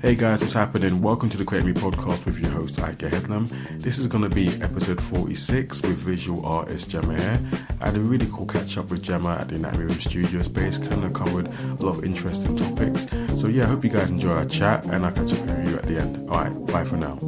Hey guys, what's happening? Welcome to the Create Me podcast with your host Ike Headlam. This is going to be episode 46 with visual artist Gemma here. I had a really cool catch up with Gemma at the Anatomy Room studio space, kind of covered a lot of interesting topics. So yeah, I hope you guys enjoy our chat and I'll catch up with you at the end. Alright, bye for now.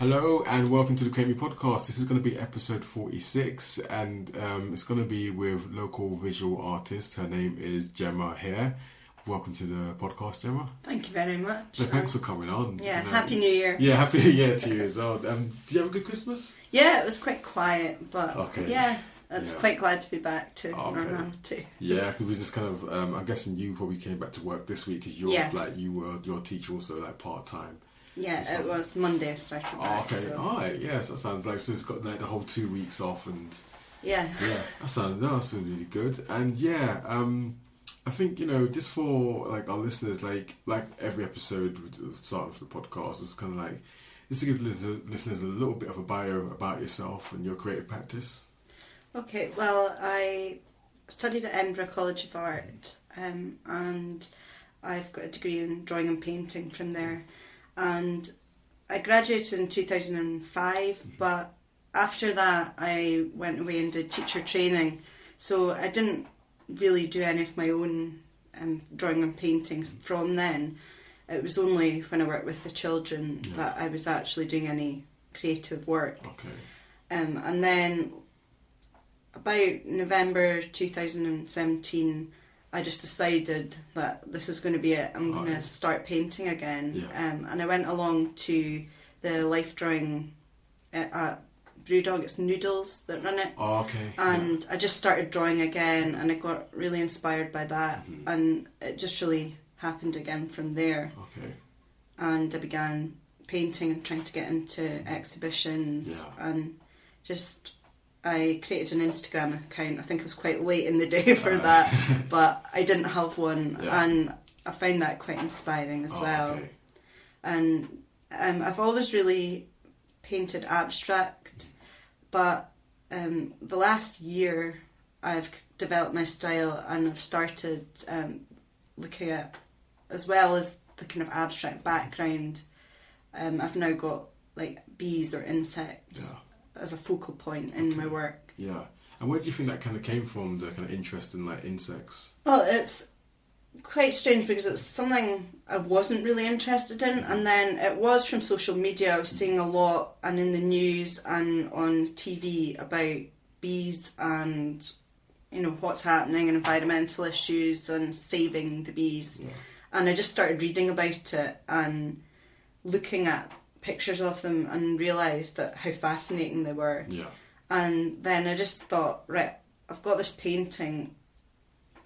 Hello and welcome to the Create Me podcast. This is going to be episode 46 and um, it's going to be with local visual artist. Her name is Gemma Hare. Welcome to the podcast, Gemma. Thank you very much. So thanks for coming on. Yeah, you know. Happy New Year. Yeah, happy New Year to you as well. Um, did you have a good Christmas? Yeah, it was quite quiet, but Okay. yeah, I was Yeah. quite glad to be back to Okay. normality. Yeah, because we just kind of. Um, I'm guessing you probably came back to work this week because you're Yeah. like you were your teacher also like part time. Yeah, it was Monday I started Oh, back. okay. so- All right. Yes, that sounds like so. It's got like the whole two weeks off and. Yeah. yeah, that sounds that sounds really good. And yeah, um, I think you know just for like our listeners, like like every episode with- start of the podcast is kind of like just to give listeners, listeners a little bit of a bio about yourself and your creative practice. Okay, well, I studied at Edinburgh College of Art um, and I've got a degree in drawing and painting from there. And I graduated in 2005, but after that, I went away and did teacher training. So I didn't really do any of my own um, drawing and painting from then. It was only when I worked with the children Yeah. that I was actually doing any creative work. Okay. Um, and then about November 2017, I just decided that this was going to be it. I'm Oh, going to yeah. start painting again. Yeah. Um, and I went along to the life drawing at, at Brewdog. It's Noodles that run it. Oh, okay. And I just started drawing again, and I got really inspired by that. Mhm. And it just really happened again from there. Okay. And I began painting and trying to get into exhibitions Yeah. and just I created an Instagram account. I think it was quite late in the day for Uh, that, but I didn't have one, Yeah. and I found that quite inspiring as Oh, well. okay. And um, I've always really painted abstract, but um, the last year I've developed my style and I've started um, looking at, as well as the kind of abstract background. Um, I've now got like bees or insects Yeah. As a focal point in my work. Yeah. And where do you think that kind of came from? The kind of interest in like insects. Well, it's quite strange because it's something I wasn't really interested in, and then it was from social media. I was seeing a lot, and in the news and on TV about bees and you know what's happening and environmental issues and saving the bees. Yeah. And I just started reading about it and looking at pictures of them and realised that how fascinating they were. Yeah. And then I just thought, right, I've got this painting,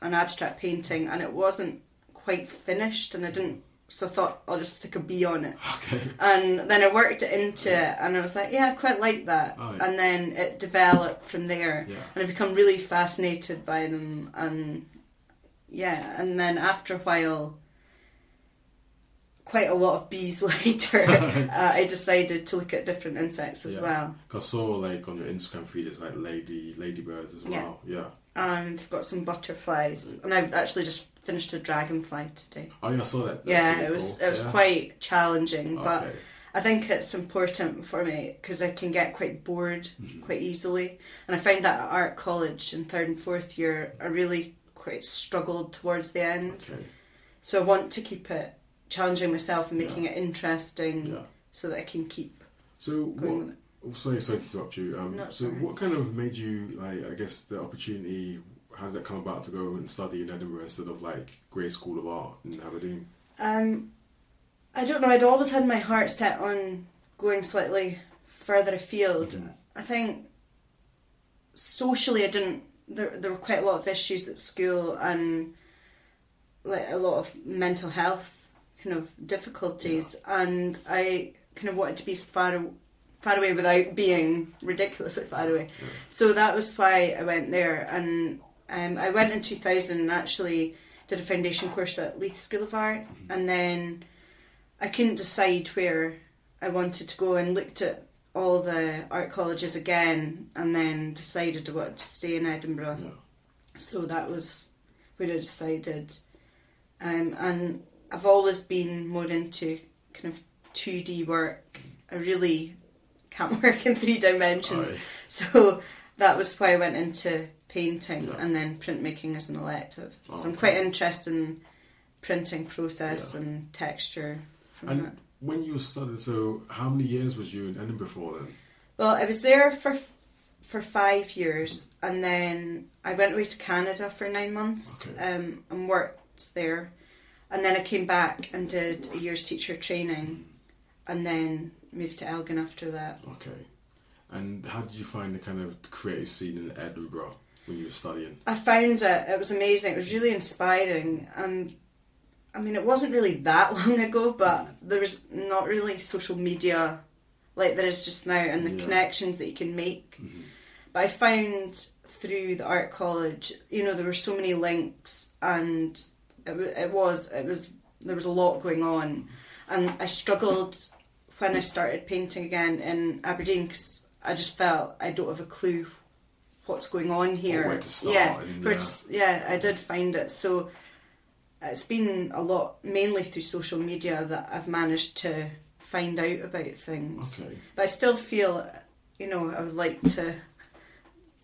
an abstract painting, and it wasn't quite finished, and I didn't. So I thought I'll just stick a bee on it, Okay. and then I worked it into it, and I was like, yeah, I quite like that. Oh, yeah. And then it developed from there, Yeah. and I become really fascinated by them, and yeah, and then after a while. Quite a lot of bees later, uh, I decided to look at different insects as Yeah. well. 'Cause I saw like on your Instagram feed, it's like lady ladybirds as well. Yeah. and I've got some butterflies, and I've actually just finished a dragonfly today. Oh yeah, I saw that. That's yeah, really it was cool. it was Yeah. quite challenging, but Okay. I think it's important for me because I can get quite bored Mhm. quite easily, and I find that at art college in third and fourth year, I really quite struggled towards the end. Okay. So I want to keep it challenging myself and making Yeah. it interesting Yeah. so that I can keep So going what? Oh, sorry, sorry to interrupt you. Um, No, so sorry. what kind of made you like? I guess the opportunity. How did that come about to go and study in Edinburgh instead of like Grey School of Art in Aberdeen? Um, I don't know. I'd always had my heart set on going slightly further afield. I think socially, I didn't there there were quite a lot of issues at school and like a lot of mental health kind of difficulties, and I kind of wanted to be far far away without being ridiculously far away. Yeah. So that was why I went there, and um, I went in two thousand and actually did a foundation course at Leith School of Art, Mm-hmm. and then I couldn't decide where I wanted to go, and looked at all the art colleges again, and then decided I wanted to stay in Edinburgh. Yeah. So that was where I decided. Um, and I've always been more into kind of 2D work. I really can't work in three dimensions. Aye. So that was why I went into painting Yeah. and then printmaking as an elective. Oh, so I'm quite interested in printing process Yeah. and texture. And that. when you studied, so how many years was you in Edinburgh for then? Well, I was there for for five years, and then I went away to Canada for nine months Okay. um, and worked there, and then I came back and did a year's teacher training, and then moved to Elgin after that. Okay. And how did you find the kind of creative scene in Edinburgh when you were studying? I found it it was amazing. It was really inspiring. And I mean, it wasn't really that long ago, but there was not really social media like there is just now, and the Yeah. connections that you can make. Mhm. But I found through the art college, you know, there were so many links, and it, it was it was there was a lot going on, and I struggled when I started painting again in Aberdeen because I just felt I don't have a clue what's going on here. where yeah, where yeah. yeah, I did find it. So it's been a lot, mainly through social media, that I've managed to find out about things. Okay. But I still feel, you know, I would like to,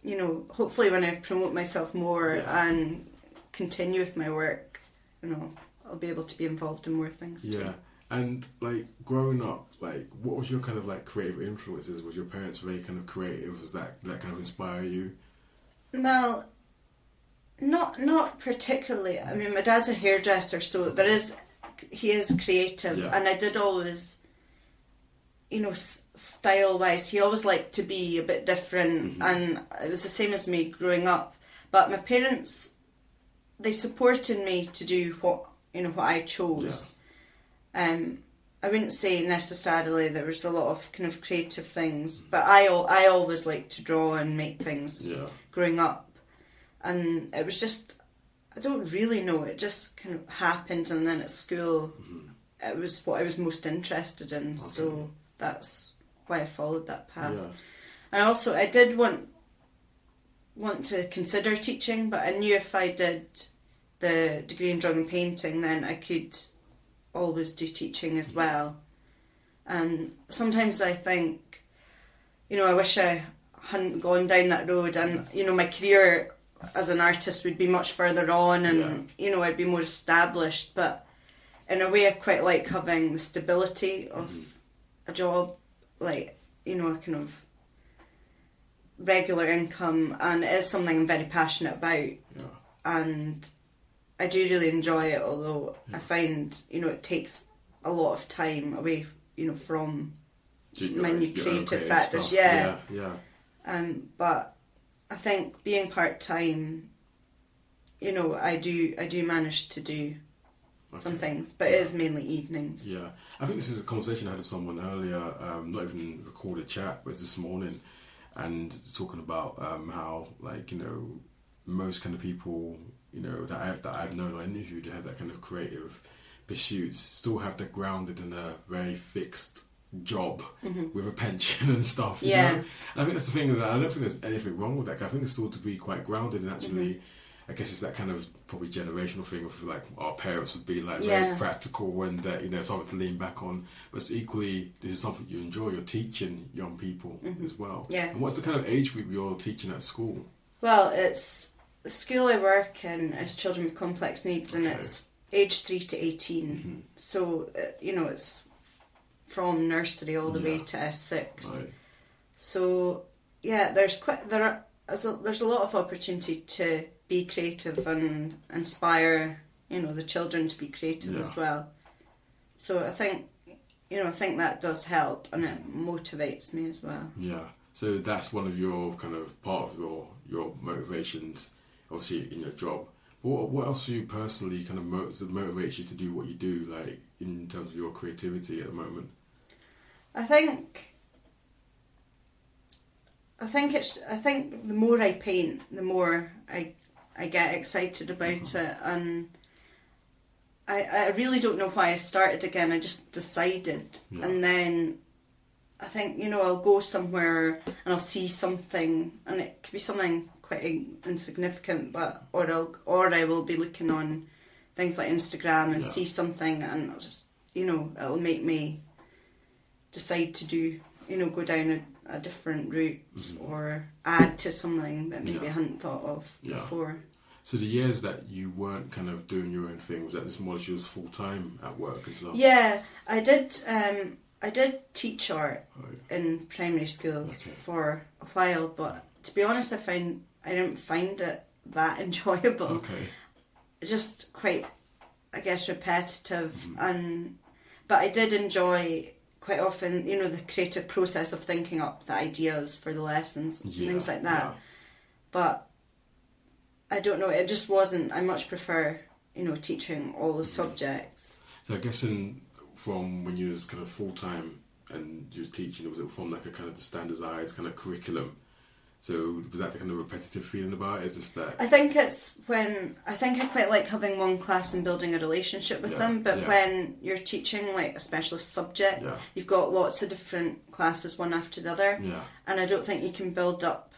you know, hopefully when I promote myself more Yeah. and continue with my work, you know, I'll be able to be involved in more things too. Yeah. And like growing up, like what was your kind of like creative influences? Was your parents very kind of creative? Was that that kind of inspire you? Well, not not particularly. I mean, my dad's a hairdresser, so there is he is creative, Yeah. and I did always, you know, s- style wise, he always liked to be a bit different, Mhm. and it was the same as me growing up. But my parents, they supported me to do what you know what I chose. Um, I wouldn't say necessarily there was a lot of kind of creative things, but I I always liked to draw and make things Yeah. growing up, and it was just I don't really know. It just kind of happened, and then at school, Mhm. it was what I was most interested in. Okay. So that's why I followed that path. Yeah. And also, I did want want to consider teaching, but I knew if I did the degree in drawing and painting, then I could always do teaching as well. And sometimes I think, you know, I wish I hadn't gone down that road, and you know, my career as an artist would be much further on, and you know, I'd be more established. But in a way, I quite like having the stability of Mhm. a job, like you know, a kind of regular income, and it is something I'm very passionate about, Yeah. and I do really enjoy it. Although Yeah. I find you know it takes a lot of time away, you know, from Do your- My new creative practice, yeah. Yeah. um, but I think being part time, you know, I do I do manage to do Okay. some things, but it is mainly evenings. Yeah, I think this is a conversation I had with someone earlier, um, not even recorded chat, but this morning, and talking about um, how, like, you know, most kind of people, you know, that, I, that I've known or interviewed who have that kind of creative pursuits still have that grounded in a very fixed job with a pension and stuff. You Mm-hmm. Yeah. know? And I think that's the thing that I don't think there's anything wrong with that. I think it's still to be quite grounded and actually. Mm-hmm. I guess it's that kind of probably generational thing of like our parents would be like Yeah. very practical and that you know something to lean back on. But it's equally, this is something you enjoy. You're teaching young people as well. Mm-hmm. Yeah. And what's the kind of age group you're teaching at school? Well, it's the school I work in is children with complex needs, and it's age three to 18 Mhm. So uh, you know, it's from nursery all the way to S six. Right. So yeah, there's quite there are there's a, there's a lot of opportunity to be creative and inspire you know the children to be creative Yeah. as well. So I think you know I think that does help and it motivates me as well. Yeah. So that's one of your kind of part of your your motivations, obviously in your job. But what, what else do you personally kind of mo- motivates you to do what you do, like in terms of your creativity at the moment? I think. I think it's. I think the more I paint, the more I I get excited about Mhm. it, and I I really don't know why I started again. I just decided, Yeah. and then I think you know I'll go somewhere and I'll see something, and it could be something quite in- insignificant, but or I'll or I will be looking on things like Instagram and Yeah. see something, and I'll just you know it'll make me decide to do you know go down a, a different route Mhm. or add to something that maybe Yeah. I hadn't thought of Yeah. before. So the years that you weren't kind of doing your own thing was that this more you was full time at work and stuff. Yeah, I did. Um, I did teach art Oh, yeah. in primary schools Okay. for a while, but to be honest, I find I didn't find it that enjoyable. Okay. Just quite, I guess, repetitive, Mhm. and but I did enjoy quite often, you know, the creative process of thinking up the ideas for the lessons, and Yeah. things like that. yeah. But I don't know. It just wasn't. I much prefer, you know, teaching all the subjects. So I guess in from when you was kind of full time and you was teaching, was it from like a kind of the standardized kind of curriculum? So was that the kind of repetitive feeling about it? Is just that I think it's when I think I quite like having one class and building a relationship with Yeah, them. But yeah. when you're teaching like a specialist subject, yeah, you've got lots of different classes one after the other, yeah, and I don't think you can build up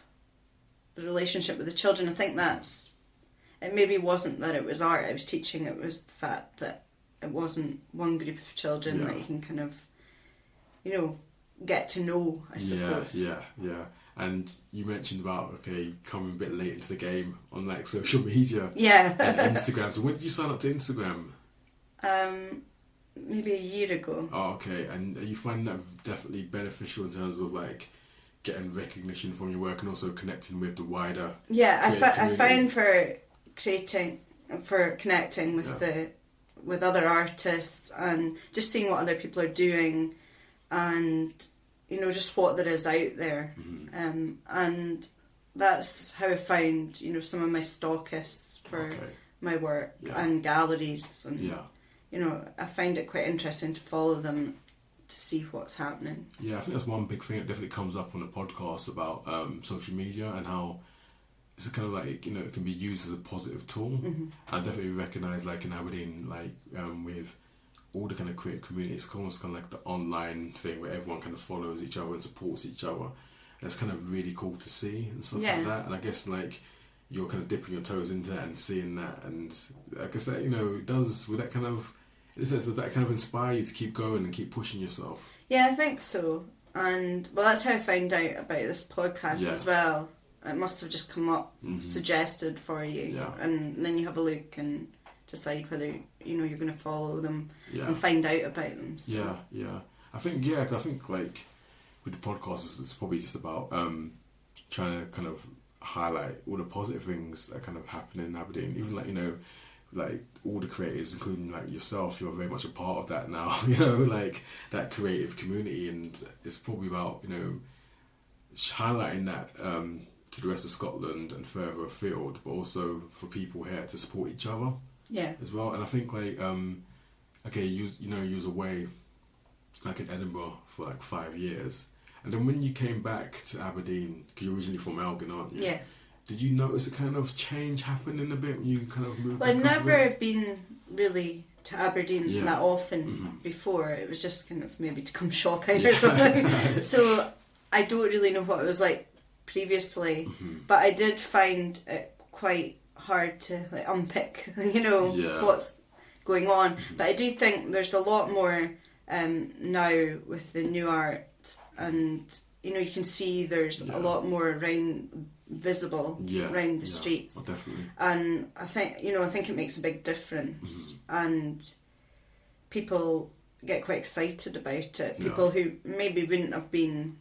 the relationship with the children. I think that's it. Maybe wasn't that it was art I was teaching; it was the fact that it wasn't one group of children Yeah. that you can kind of, you know, get to know. I suppose. yeah, yeah, yeah. And you mentioned about okay coming a bit late into the game on like social media Yeah. and Instagram. So when did you sign up to Instagram? um, maybe a year ago. Oh, okay. And are you finding that definitely beneficial in terms of like getting recognition from your work and also connecting with the wider? Yeah, I, fi- I find for creating, for connecting with Yeah. the with other artists and just seeing what other people are doing, and you know just what there is out there, Mhm. um, and that's how I found you know some of my stockists for Okay. my work Yeah. and galleries, and Yeah. you know I find it quite interesting to follow them to see what's happening. Yeah, I think that's one big thing that definitely comes up on the podcast about um, social media and how it's kind of like you know it can be used as a positive tool. hmm I definitely recognise like in Aberdeen, like um, with all the kind of creative community, it's almost kind of like the online thing where everyone kind of follows each other and supports each other. And it's kind of really cool to see and stuff Yeah. like that. And I guess like you're kind of dipping your toes into that and seeing that, and like I guess that you know it does with that kind of. In a sense, does that kind of inspire you to keep going and keep pushing yourself? Yeah, I think so. And well, that's how I found out about this podcast Yeah. as well. It must have just come up, Mhm. suggested for you, Yeah. and then you have a look and decide whether you know you're going to follow them Yeah. and find out about them. So. Yeah, yeah. I think yeah. 'cause I think like with the podcast, it's, it's probably just about um, trying to kind of highlight all the positive things that kind of happen in Aberdeen. Even like you know, like all the creatives, including like yourself, you're very much a part of that now. You know, like that creative community, and it's probably about you know highlighting that um, to the rest of Scotland and further afield, but also for people here to support each other Yeah. as well. And I think like um, okay, you you know you was away like in Edinburgh for like five years, and then when you came back to Aberdeen, because you're originally from Elgin, aren't you? Yeah. Did you notice a kind of change happening a bit when you kind of moved? Well, I'd never been really to Aberdeen Yeah. that often Mhm. before. It was just kind of maybe to come shopping Yeah. or something. so I don't really know what it was like previously. Mhm. but I did find it quite hard to like unpick, you know, Yeah. what's going on. Mhm. But I do think there's a lot more um, now with the new art, and you know, you can see there's a lot more around visible Yeah, around the yeah, streets, oh, definitely. and I think you know, I think it makes a big difference, Mhm. and people get quite excited about it. Yeah. People who maybe wouldn't have been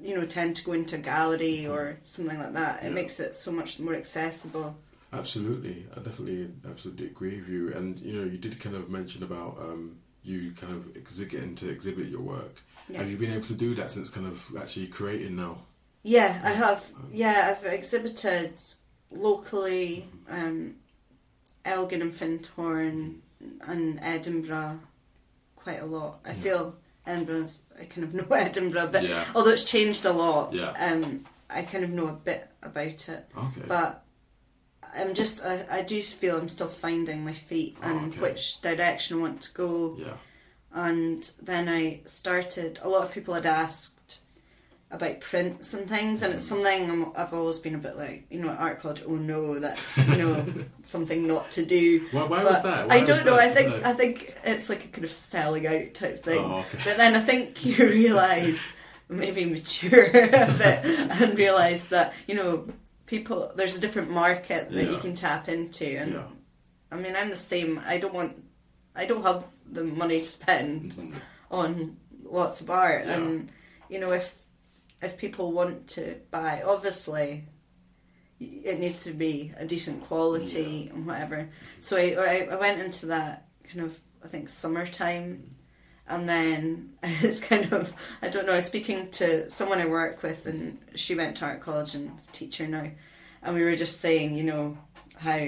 you know, tend to go into a gallery or something like that. It Mm-hmm. Yeah. makes it so much more accessible. Absolutely, I definitely absolutely agree with you. And you know, you did kind of mention about um, you kind of exhi- getting to exhibit your work. Yeah. Have you been able to do that since kind of actually creating now? Yeah, I have. Yeah, I've exhibited locally, um, Elgin and Findhorn and Edinburgh quite a lot. I Yeah. feel Edinburgh's, I kind of know Edinburgh, but Yeah. although it's changed a lot, Yeah. um, I kind of know a bit about it. Okay. But I'm just, I, I do feel I'm still finding my feet Oh, and okay. which direction I want to go yeah. and then I started. A lot of people had asked about prints and things, and it's something I'm, I've always been a bit like, you know, art college. Oh no, that's you know something not to do. Why, why was that? Why I don't know. that? I think No. I think it's like a kind of selling out type thing. Oh, okay. But then I think you realise maybe mature a bit and realise that you know people. There's a different market that you can tap into, and Yeah. I mean I'm the same. I don't want. I don't have the money to spend Mhm. on lots of art Yeah. and you know if if people want to buy obviously it needs to be a decent quality and whatever. So I, I went into that kind of I think summertime. And then it's kind of I don't know I was speaking to someone I work with and she went to art college and is a teacher now. And we were just saying you know how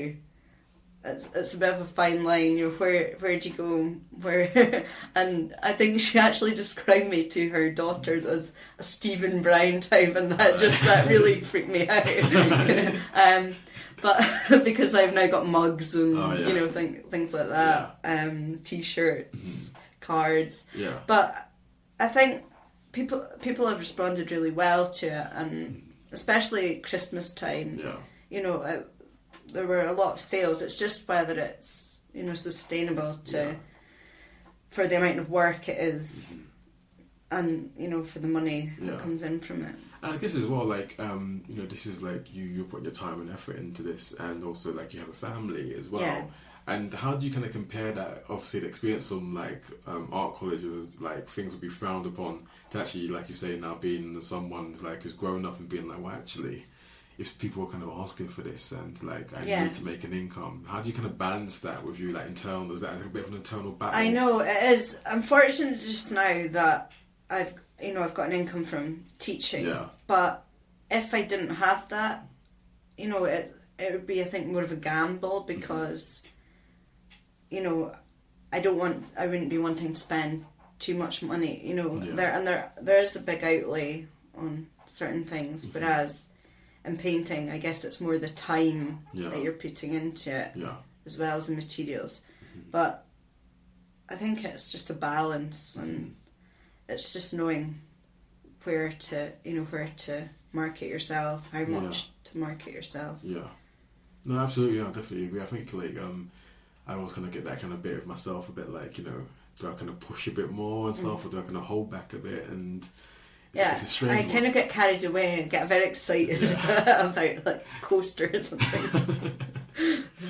it's, it's a bit of a fine line. You know, where where do you go? Where and I think she actually described me to her daughter as a Steven Brown type, and that just that really freaked me out. um, but because I've now got mugs and Oh, yeah. you know thing, things like that, um, t-shirts, cards. Yeah. But I think people people have responded really well to it, and especially Christmas time Yeah. you know, uh, there were a lot of sales. It's just whether it's you know sustainable to Yeah. for the amount of work it is, and you know for the money Yeah. that comes in from it. And I guess as well, like um, you know, this is like you you put your time and effort into this, and also like you have a family as well. Yeah. And how do you kind of compare that? Obviously, the experience from like um, art college was like things would be frowned upon to actually, like you say, now being someone's like who's grown up and being like, well, actually, if people are kind of asking for this and like I Yeah. need to make an income, how do you kind of balance that with you like internal? Is that a bit of an internal battle? I know it is. I'm fortunate just now that I've you know I've got an income from teaching. Yeah. But if I didn't have that, you know, it it would be I think more of a gamble because, you know, I don't want I wouldn't be wanting to spend too much money. You know, Yeah. there and there there is a big outlay on certain things, Mm-hmm. whereas in painting, I guess it's more the time Yeah. that you're putting into it Yeah. as well as the materials. Mm-hmm. But I think it's just a balance, Mm-hmm. and it's just knowing where to, you know, where to market yourself, how Yeah. much to market yourself. Yeah. No, absolutely. No, I definitely agree. I think like um, I always kind of get that kind of bit of myself, a bit like you know, do I kind of push a bit more and stuff, or do I kind of hold back a bit? And Mm. Yeah, it's I one. kind of get carried away and get very excited about like coaster or something.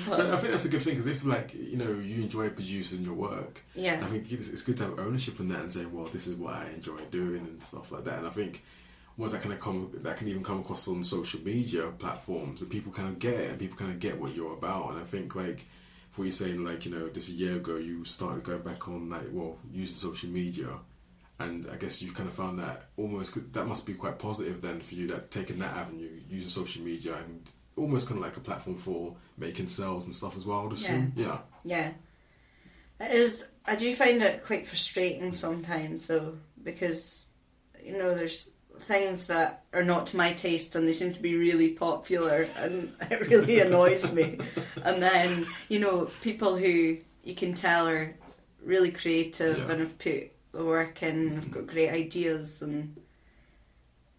But I think that's a good thing because if like you know you enjoy producing your work, yeah, I think it's, it's good to have ownership in that and saying, well, this is what I enjoy doing and stuff like that. And I think once that kind of come, that can even come across on social media platforms, and people kind of get it, and people kind of get what you're about. And I think like for you saying like you know this a year ago you started going back on like well using social media. And I guess you kind of found that almost that must be quite positive then for you that taking that avenue, using social media and almost kind of like a platform for making sales and stuff as well. I'd assume. Yeah. yeah. It is. I do find it quite frustrating sometimes though, because you know there's things that are not to my taste and they seem to be really popular and it really annoys me. And then you know people who you can tell are really creative Yeah. and have put the work in, and have got great ideas and.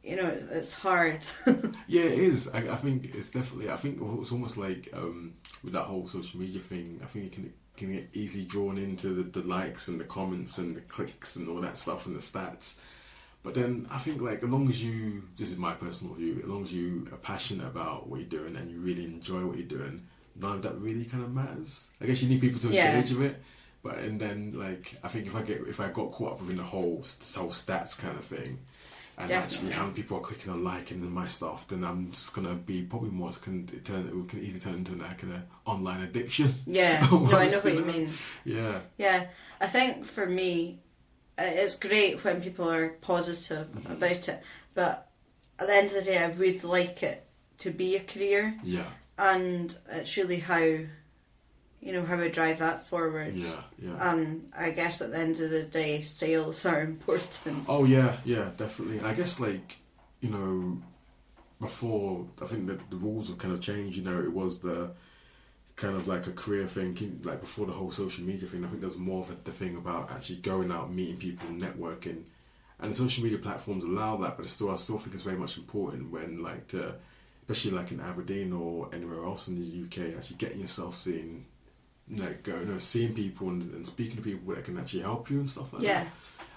You know, it's hard. Yeah, it is. I, I think it's definitely. I think it's almost like um, with that whole social media thing. I think it can can get easily drawn into the, the likes and the comments and the clicks and all that stuff and the stats. But then I think like as long as you, this is my personal view, as long as you are passionate about what you're doing and you really enjoy what you're doing, none of that really kind of matters. I guess you need people to Yeah. engage with it. But and then like I think if I get if I got caught up within the whole whole stats kind of thing, and Definitely. actually how many people are clicking on liking my stuff, then I'm just gonna be probably more can turn it can easily turn into an, like an online addiction. Yeah, no, I know what you mean. Yeah, Yeah, I think for me, uh, it's great when people are positive Mhm. about it, but at the end of the day, I would like it to be a career, yeah, and it's really how, you know, how I drive that forward. yeah, yeah. And I guess at the end of the day, sales are important. Oh yeah, yeah, definitely. And I guess like you know, before I think that the rules have kind of changed. You know, it was the kind of like a career thing, like before the whole social media thing. I think there's more of a, the thing about actually going out, meeting people, networking, and the social media platforms allow that. But it's still, I still think it's very much important when like the, especially like in Aberdeen or anywhere else in the UK, actually getting yourself seen. Like go, you know, seeing people and, and speaking to people that can actually help you and stuff like that. Yeah,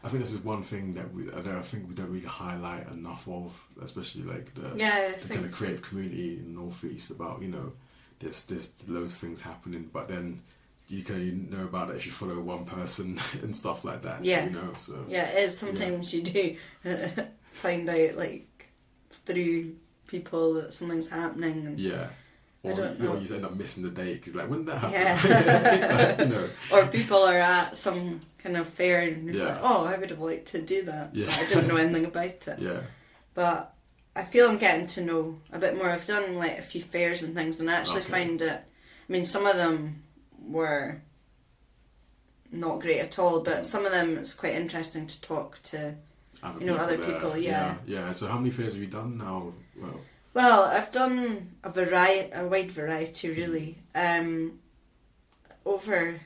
I think this is one thing that we I, I think we don't really highlight enough of, especially like the, yeah, the kind of creative community in the northeast about you know there's there's loads of things happening, but then you can know about it if you follow one person and stuff like that. Yeah. you know. So yeah, it is. Sometimes you do find out like through people that something's happening. And, yeah. I Or don't you, know, you just end up missing the date because like wouldn't that happen? Yeah. Like, you know, Or people are at some kind of fair and you're Yeah. like, oh, I would have liked to do that. Yeah. But I didn't know anything about it. yeah, But I feel I'm getting to know a bit more. I've done like a few fairs and things, and I actually Okay. find it. I mean, some of them were not great at all, but some of them it's quite interesting to talk to. other You know, other there. people, yeah, yeah. yeah. So how many fairs have you done now? Well, Well, I've done a variety, a wide variety, really. Um, over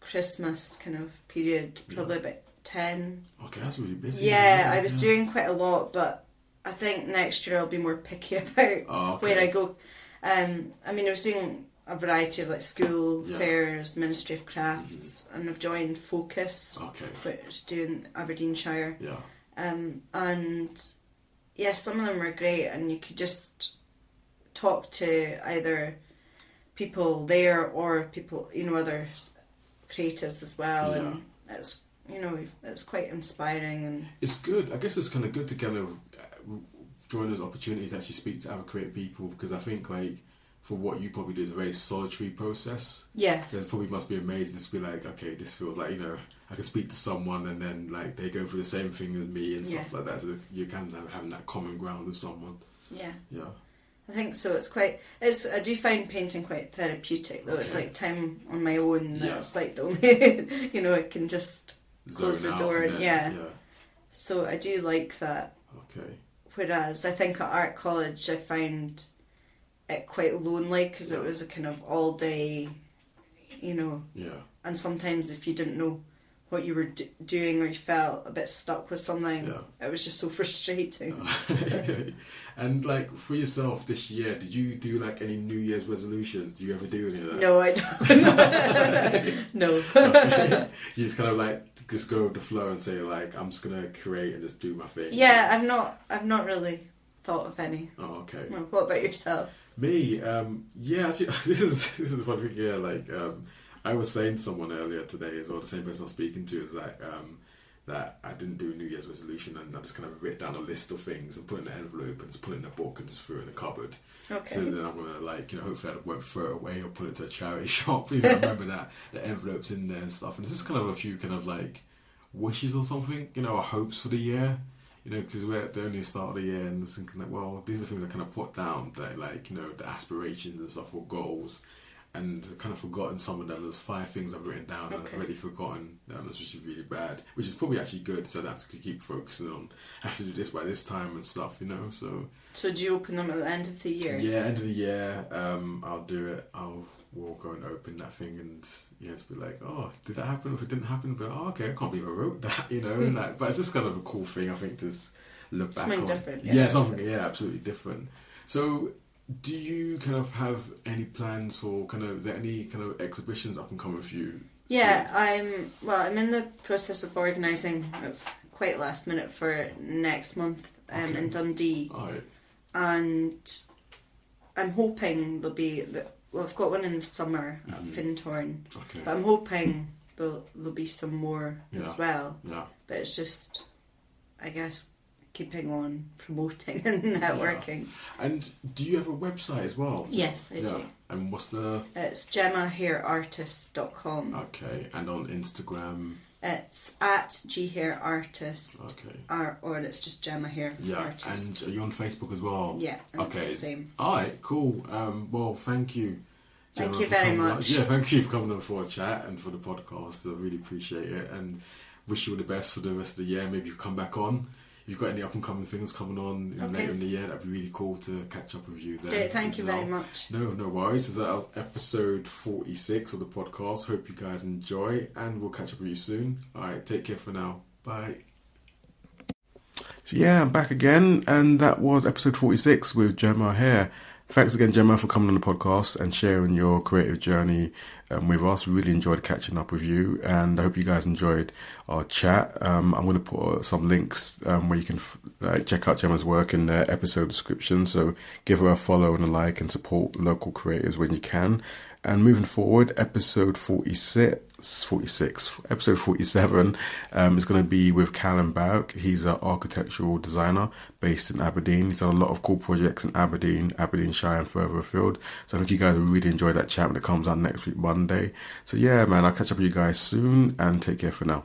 Christmas kind of period, probably about ten. okay, that's really busy. Yeah, I was doing quite a lot, but I think next year I'll be more picky about Oh, okay. where I go. Um, I mean, I was doing a variety of like school Yeah. fairs, Ministry of Crafts, and I've joined Focus, Okay. which is doing Aberdeenshire. Yeah. Um, and yeah, some of them were great, and you could just talk to either people there or people, you know, other s- creatives as well, and it's you know it's quite inspiring and It's good. I guess it's kind of good to kind of uh, join those opportunities to actually speak to other creative people because I think like for what you probably do is a very solitary process. yes, So it probably must be amazing to be like, okay, this feels like you know I can speak to someone and then like they go through the same thing with me and stuff Yeah. like that. So you kind of having that common ground with someone. yeah. Yeah. I think so. It's quite. It's. I do find painting quite therapeutic, though. It's like time on my own. Yeah. It's like the only. you know, I can just. Close the door and and- then- yeah. So I do like that. Okay. Whereas I think at art college, I found it quite lonely because it was a kind of all day, you know. Yeah. And sometimes if you didn't know what you were d- doing or you felt a bit stuck with something, Yeah. it was just so frustrating. and like for yourself this year, did you do like any New Year's resolutions? Do you ever do any of that? No, I don't. no. you just kind of like just go with the flow and say like I'm just gonna create and just do my thing. yeah, I've not. I've not really thought of any. Oh, okay. Well, what about yourself? Me, um, yeah. Actually, this is this is one thing. Yeah, like um, I was saying to someone earlier today as well. The same person I'm speaking to is like um, that I didn't do a New Year's resolution and I just kind of wrote down a list of things and put it in an envelope and just put it in a book and just threw it in the cupboard. Okay. So then I'm gonna like you know hopefully I won't throw it away or put it to a charity shop. You know, remember that the envelopes in there and stuff. And it's just kind of a few kind of like wishes or something. You know, or hopes for the year. You know, because we're at the only start of the year and thinking like, well, these are things I kind of put down that like you know the aspirations and stuff or goals. And kind of forgotten some of them. There's five things I've written down and I've already forgotten. Um, that's is really bad. Which is probably actually good, so I have to keep focusing on I have to do this by this time and stuff. You know, so So do you open them at the end of the year? yeah, end of the year, um, I'll do it. I'll we'll go and open that thing and yeah, to be like, oh, did that happen? If it didn't happen, but oh, okay, I can't believe I wrote that, you know. Hmm. like, but it's just kind of a cool thing, I think, to look back Something on. different, Yeah, yeah. something, yeah, absolutely different. So, do you kind of have any plans for kind of there any kind of exhibitions up and coming for you? Yeah, soon? I'm. Well, I'm in the process of organising. It's quite last minute for next month um, Okay. in Dundee, and I'm hoping there'll be. Well, I've got one in the summer at Findhorn, okay, but I'm hoping there'll, there'll be some more Yeah. as well. yeah, But it's just, I guess, keeping on promoting and networking. And do you have a website as well? Yes, I do. And what's the? It's gemmahairartist.com. Okay, and on Instagram. It's at ghairartist. Okay. Or, or it's just Gemma Hair Yeah, Artist. and are you on Facebook as well? yeah, Okay. same. All right, cool. Um, well, thank you. Thank Gemma, you very much. Yeah, thank you for coming on for a chat and for the podcast. I really appreciate it and wish you all the best for the rest of the year. Maybe you come back on. If you've got any up and coming things coming on you Okay. later in the year, that'd be really cool to catch up with you. Then Great, thank you well. very much. No, no worries. So that was episode 46 of the podcast. Hope you guys enjoy and we'll catch up with you soon. All right, take care for now. Bye. So, yeah, I'm back again, and that was episode 46 with Gemma here. Thanks again, Gemma, for coming on the podcast and sharing your creative journey um, with us. Really enjoyed catching up with you, and I hope you guys enjoyed our chat. Um, I'm going to put some links um, where you can f- uh, check out Gemma's work in the episode description. So give her a follow and a like, and support local creators when you can. And moving forward, episode 46, 46 episode 47 um, is going to be with Callum Bauk. He's an architectural designer based in Aberdeen. He's done a lot of cool projects in Aberdeen, Aberdeenshire, and further afield. So I think you guys will really enjoy that chat when it comes out next week, Monday. So yeah, man, I'll catch up with you guys soon and take care for now.